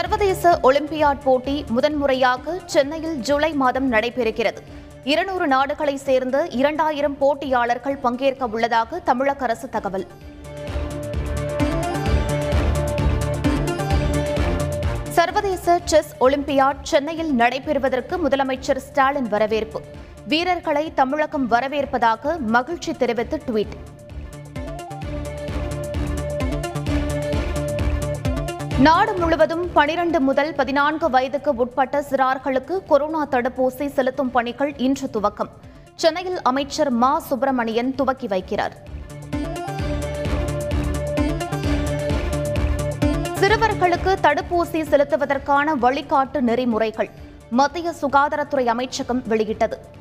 சர்வதேச ஒலிம்பியாட் போட்டி முதன்முறையாக சென்னையில் ஜூலை மாதம் நடைபெறுகிறது. இருநூறு நாடுகளை சேர்ந்த இரண்டாயிரம் போட்டியாளர்கள் பங்கேற்க உள்ளதாக தமிழக அரசு தகவல். சர்வதேச செஸ் ஒலிம்பியாட் சென்னையில் நடைபெறுவதற்கு முதலமைச்சர் ஸ்டாலின் வரவேற்பு. வீரர்களை தமிழகம் வரவேற்பதாக மகிழ்ச்சி தெரிவித்து ட்வீட். நாடு முழுவதும் பனிரண்டு முதல் பதினான்கு வயதுக்கு உட்பட்ட சிறார்களுக்கு கொரோனா தடுப்பூசி செலுத்தும் பணிகள் இன்று துவக்கம். சென்னையில் அமைச்சர் மா. சுப்பிரமணியன் துவக்கி வைக்கிறார். சிறுவர்களுக்கு தடுப்பூசி செலுத்துவதற்கான வழிகாட்டு நெறிமுறைகள் மத்திய சுகாதாரத்துறை அமைச்சகம் வெளியிட்டது.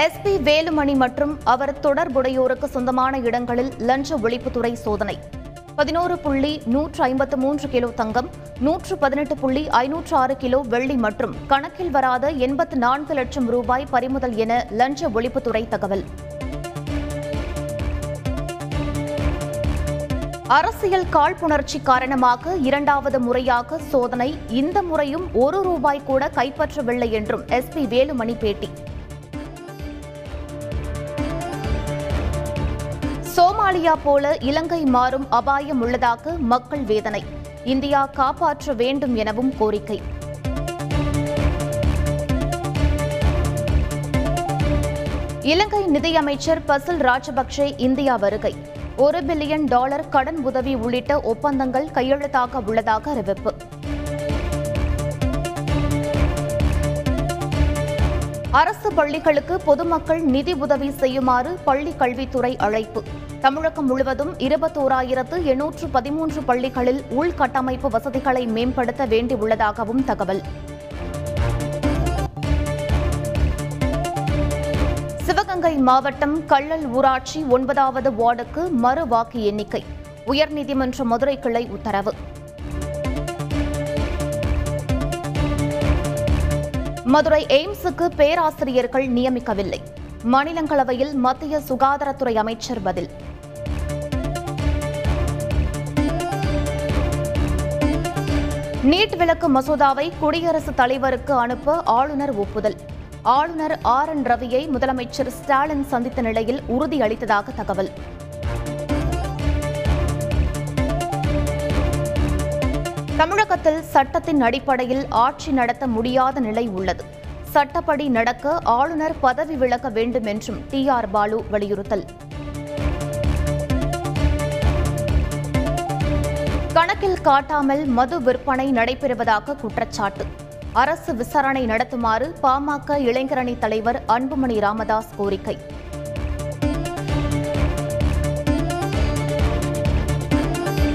எஸ்பி வேலுமணி மற்றும் அவர் தொடர்புடையோருக்கு சொந்தமான இடங்களில் லஞ்ச ஒழிப்புத்துறை சோதனை. பதினோரு புள்ளி நூற்று ஐம்பத்து மூன்று கிலோ தங்கம் நூற்று பதினெட்டு புள்ளி ஐநூற்று ஆறு கிலோ வெள்ளி மற்றும் கணக்கில் வராத எண்பத்து நான்கு லட்சம் ரூபாய் பறிமுதல் என லஞ்ச ஒழிப்புத்துறை தகவல். அரசியல் காழ்ப்புணர்ச்சி காரணமாக இரண்டாவது முறையாக சோதனை. இந்த முறையும் ஒரு ரூபாய் கூட கைப்பற்றவில்லை என்றும் எஸ்பி வேலுமணி பேட்டி. சோமாலியா போல இலங்கை மாறும் அபாயம் உள்ளதாக மக்கள் வேதனை. இந்தியா காப்பாற்ற வேண்டும் எனவும் கோரிக்கை. இலங்கை நிதியமைச்சர் பசில் ராஜபக்சே இந்தியா வருகை. ஒரு பில்லியன் டாலர் கடன் உதவி உள்ளிட்ட ஒப்பந்தங்கள் கையெழுத்தாக உள்ளதாக அறிவிப்பு. அரசு பள்ளிகளுக்கு பொதுமக்கள் நிதி உதவி செய்யுமாறு பள்ளி கல்வித்துறை அழைப்பு. தமிழகம் முழுவதும் இருபத்தோராயிரத்து எண்ணூற்று பதிமூன்று பள்ளிகளில் உள்கட்டமைப்பு வசதிகளை மேம்படுத்த வேண்டியுள்ளதாகவும் தகவல். சிவகங்கை மாவட்டம் கள்ளல் ஊராட்சி ஒன்பதாவது வார்டுக்கு மறு வாக்கு எண்ணிக்கை. உயர்நீதிமன்ற மதுரை கிளை உத்தரவு. மதுரை எய்ம்ஸுக்கு பேராசிரியர்கள் நியமிக்கவில்லை. மாநிலங்களவையில் மத்திய சுகாதாரத்துறை அமைச்சர் பதில். நீட் விளக்கு மசோதாவை குடியரசுத் தலைவருக்கு அனுப்ப ஆளுநர் ஒப்புதல். ஆளுநர் ஆர். என். ரவியை முதலமைச்சர் ஸ்டாலின் சந்தித்த நிலையில் உறுதியளித்ததாக தகவல். தமிழகத்தில் சட்டத்தின் அடிப்படையில் ஆட்சி நடத்த முடியாத நிலை உள்ளது. சட்டப்படி நடக்க ஆளுநர் பதவி விலக வேண்டும் என்றும் டி. ஆர். பாலு வலியுறுத்தல். கணக்கில் காட்டாமல் மது விற்பனை நடைபெறுவதாக குற்றச்சாட்டு. அரசு விசாரணை நடத்துமாறு பாமக இளைஞரணி தலைவர் அன்புமணி ராமதாஸ் கோரிக்கை.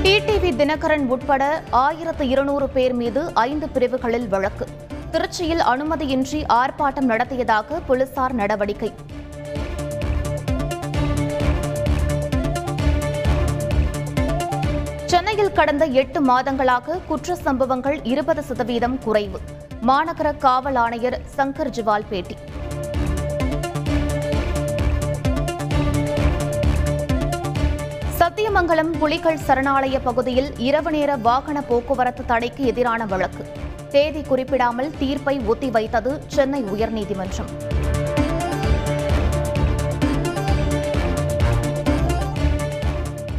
டிடிவி தினகரன் உட்பட ஆயிரத்து இருநூறு பேர் மீது ஐந்து பிரிவுகளில் வழக்கு. திருச்சியில் அனுமதியின்றி ஆர்ப்பாட்டம் நடத்தியதாக போலீசார் நடவடிக்கை. கடந்த எட்டு மாதங்களாக குற்ற சம்பவங்கள் இருபது சதவீதம் குறைவு. மாநகர காவல் ஆணையர் சங்கர் ஜிவால் பேட்டி. சத்தியமங்கலம் புலிகள் சரணாலய பகுதியில் இரவு நேர வாகன போக்குவரத்து தடைக்கு எதிரான வழக்கு. தேதி குறிப்பிடாமல் தீர்ப்பை ஒத்திவைத்தது சென்னை உயர்நீதிமன்றம்.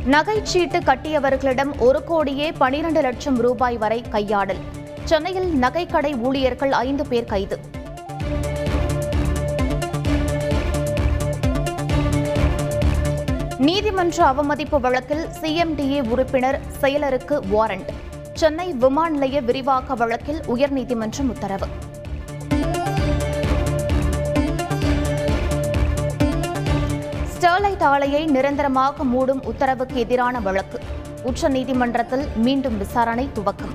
நகைச்சீட்டு கட்டியவர்களிடம் ஒரு கோடியே பனிரண்டு லட்சம் ரூபாய் வரை கையாடல். சென்னையில் நகைக்கடை ஊழியர்கள் ஐந்து பேர் கைது. நீதிமன்ற அவமதிப்பு வழக்கில் சிஎம்டிஏ உறுப்பினர் செயலருக்கு வாரண்ட். சென்னை விமான நிலைய விரிவாக்க வழக்கில் உயர்நீதிமன்றம் உத்தரவு. ஸ்டெர்லைட் ஆலையை நிரந்தரமாக மூடும் உத்தரவுக்கு எதிரான வழக்கு. உச்சநீதிமன்றத்தில் மீண்டும் விசாரணை துவக்கம்.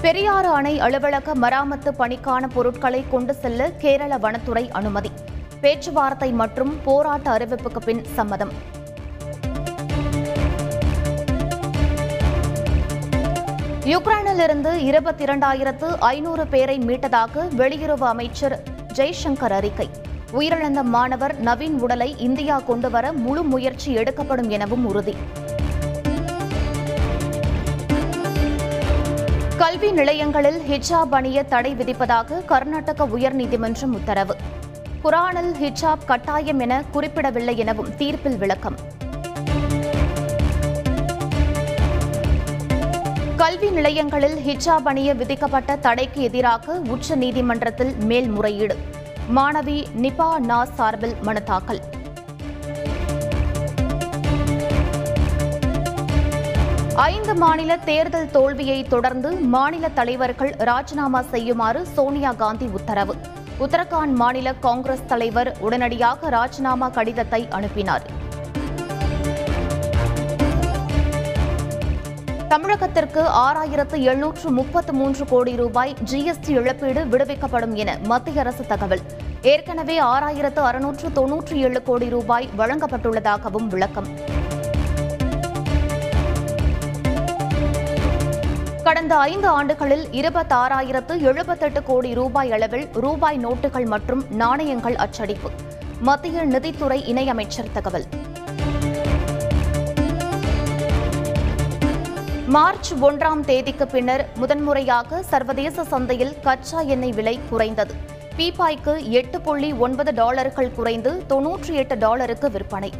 பெரியாறு அணை அலுவலக மராமத்து பணிக்கான பொருட்களை கொண்டு செல்ல கேரள வனத்துறை அனுமதி. பேச்சுவார்த்தை மற்றும் போராட்ட அறிவிப்புக்கு பின் சம்மதம். யுக்ரைனிலிருந்து இருபத்தி இரண்டாயிரத்து ஐநூறு பேரை மீட்டதாக வெளியுறவு அமைச்சர் ஜெய்சங்கர் அறிக்கை. உயிரிழந்த மாணவர் நவீன் உடலை இந்தியா கொண்டுவர முழு முயற்சி எடுக்கப்படும் எனவும் உறுதி. கல்வி நிலையங்களில் ஹிஜாப் அணிய தடை விதிப்பதாக கர்நாடக உயர்நீதிமன்றம் உத்தரவு. குரானில் ஹிஜாப் கட்டாயம் என குறிப்பிடவில்லை எனவும் தீர்ப்பில் விளக்கம். கல்வி நிலையங்களில் ஹிஜாப் அணிய விதிக்கப்பட்ட தடைக்கு எதிராக உச்ச நீதிமன்றத்தில் மேல்முறையீடு. மாணவி நிபா நாஸ் சார்பில் மனு தாக்கல். ஐந்து மாநில தேர்தல் தோல்வியை தொடர்ந்து மாநில தலைவர்கள் ராஜினாமா செய்யுமாறு சோனியா காந்தி உத்தரவு. உத்தரகாண்ட் மாநில காங்கிரஸ் தலைவர் உடனடியாக ராஜினாமா கடிதத்தை அனுப்பினார். தமிழகத்திற்கு ஆறாயிரத்து எழுநூற்று முப்பத்து மூன்று கோடி ரூபாய் ஜிஎஸ்டி இழப்பீடு விடுவிக்கப்படும் என மத்திய அரசு தகவல். ஏற்கனவே ஆறாயிரத்து அறுநூற்று தொன்னூற்றி ஏழு கோடி ரூபாய் வழங்கப்பட்டுள்ளதாகவும் விளக்கம். கடந்த ஐந்து ஆண்டுகளில் இருபத்தாறாயிரத்து எழுபத்தெட்டு கோடி ரூபாய் அளவில் ரூபாய் நோட்டுகள் மற்றும் நாணயங்கள் அச்சடிப்பு. மத்திய நிதித்துறை இணையமைச்சர் தகவல். மார்ச் ஒன்றாம் தேதிக்கு பின்னர் முதன்முறையாக சர்வதேச சந்தையில் கச்சா எண்ணெய் விலை குறைந்தது. பீப்பாய்க்கு எட்டு புள்ளி ஒன்பது டாலர்கள் குறைந்து தொன்னூற்றி எட்டு டாலருக்கு விற்பனை.